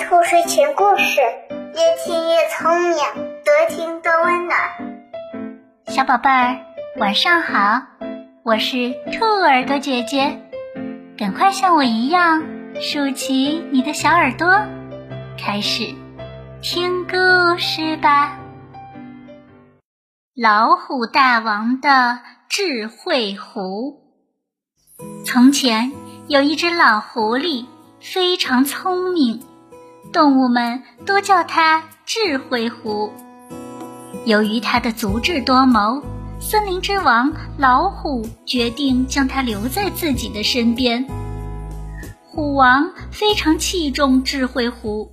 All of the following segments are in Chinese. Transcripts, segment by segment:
兔睡前故事，越听越聪明，多听多温暖。小宝贝儿，晚上好，我是兔耳朵姐姐，赶快像我一样竖起你的小耳朵，开始听故事吧。老虎大王的智慧狐。从前有一只老狐狸，非常聪明，动物们都叫它智慧狐。由于它的足智多谋，森林之王老虎决定将它留在自己的身边。虎王非常器重智慧狐，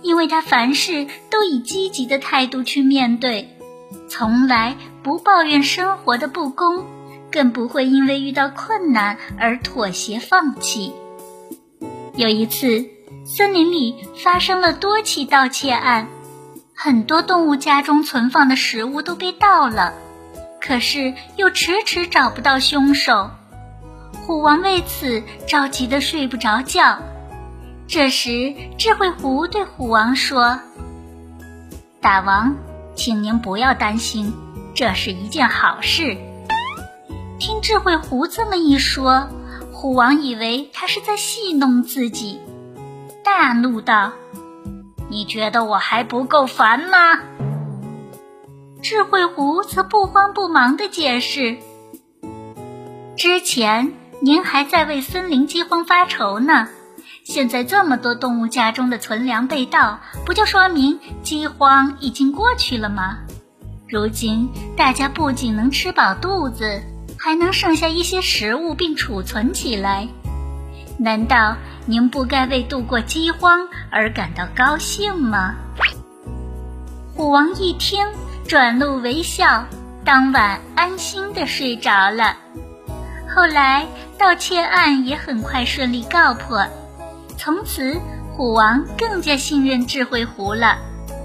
因为他凡事都以积极的态度去面对，从来不抱怨生活的不公。更不会因为遇到困难而妥协放弃。有一次，森林里发生了多起盗窃案，很多动物家中存放的食物都被盗了，可是又迟迟找不到凶手。虎王为此着急得睡不着觉。这时，智慧狐对虎王说：“大王，请您不要担心，这是一件好事。”听智慧狐这么一说，虎王以为他是在戏弄自己，大怒道：“你觉得我还不够烦吗？”智慧狐则不慌不忙地解释：“之前您还在为森林饥荒发愁呢，现在这么多动物家中的存粮被盗，不就说明饥荒已经过去了吗？如今大家不仅能吃饱肚子。”还能剩下一些食物并储存起来，难道您不该为度过饥荒而感到高兴吗？虎王一听，转怒为笑，当晚安心的睡着了。后来盗窃案也很快顺利告破，从此虎王更加信任智慧狐了，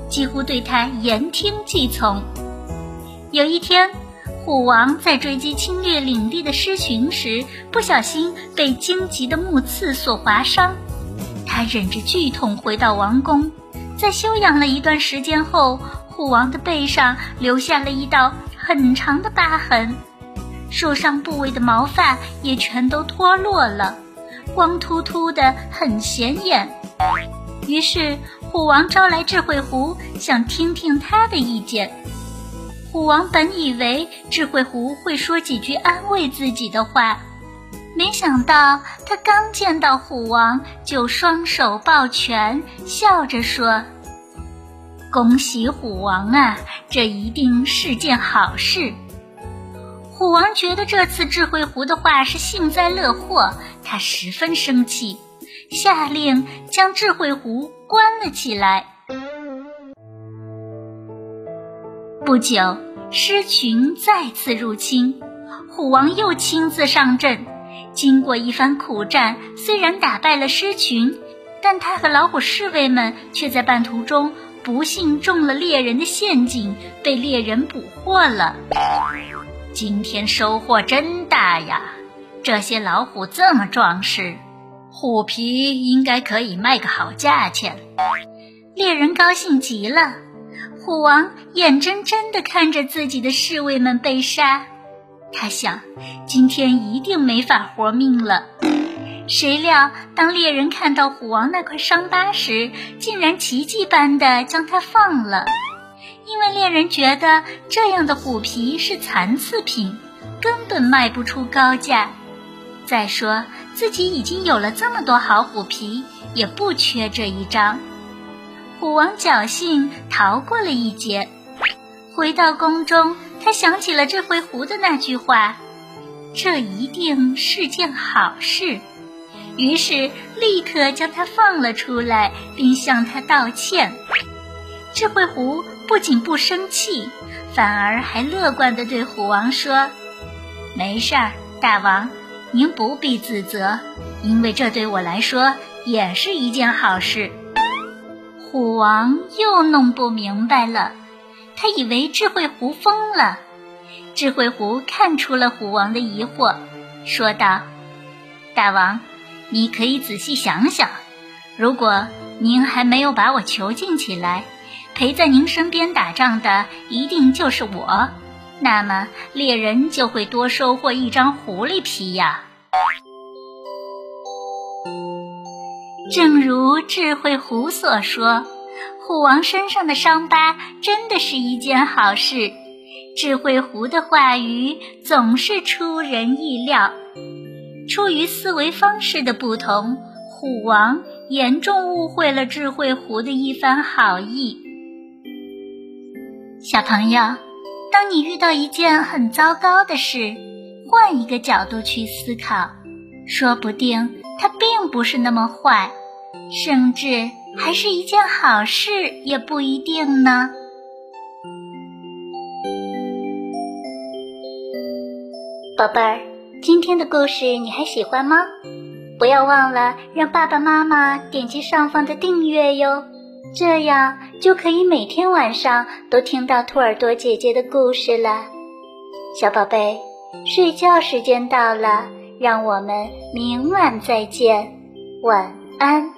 几乎对他言听计从。有一天。虎王在追击侵略领地的狮群时，不小心被荆棘的木刺所划伤。他忍着剧痛回到王宫，在休养了一段时间后，虎王的背上留下了一道很长的疤痕，受伤部位的毛发也全都脱落了，光秃秃的，很显眼。于是，虎王招来智慧狐，想听听他的意见。虎王本以为智慧狐会说几句安慰自己的话，没想到他刚见到虎王，就双手抱拳，笑着说：“恭喜虎王啊，这一定是件好事。”虎王觉得这次智慧狐的话是幸灾乐祸，他十分生气，下令将智慧狐关了起来。不久，狮群再次入侵，虎王又亲自上阵。经过一番苦战，虽然打败了狮群，但他和老虎侍卫们却在半途中不幸中了猎人的陷阱，被猎人捕获了。今天收获真大呀！这些老虎这么壮实，虎皮应该可以卖个好价钱。猎人高兴极了。虎王眼睁睁地看着自己的侍卫们被杀，他想，今天一定没法活命了。谁料，当猎人看到虎王那块伤疤时，竟然奇迹般的将他放了。因为猎人觉得这样的虎皮是残次品，根本卖不出高价。再说，自己已经有了这么多好虎皮，也不缺这一张。虎王侥幸逃过了一劫，回到宫中，他想起了智慧狐的那句话：“这一定是件好事。”于是立刻将他放了出来，并向他道歉。智慧狐不仅不生气，反而还乐观地对虎王说：“没事儿，大王，您不必自责，因为这对我来说也是一件好事。”虎王又弄不明白了，他以为智慧狐疯了。智慧狐看出了虎王的疑惑，说道：“大王，你可以仔细想想，如果您还没有把我囚禁起来，陪在您身边打仗的一定就是我，那么猎人就会多收获一张狐狸皮呀。正如智慧狐所说，虎王身上的伤疤真的是一件好事。智慧狐的话语总是出人意料。出于思维方式的不同，虎王严重误会了智慧狐的一番好意。小朋友，当你遇到一件很糟糕的事，换一个角度去思考，说不定它并不是那么坏。甚至还是一件好事，也不一定呢。宝贝儿，今天的故事你还喜欢吗？不要忘了让爸爸妈妈点击上方的订阅哟，这样就可以每天晚上都听到兔耳朵姐姐的故事了。小宝贝，睡觉时间到了，让我们明晚再见，晚安。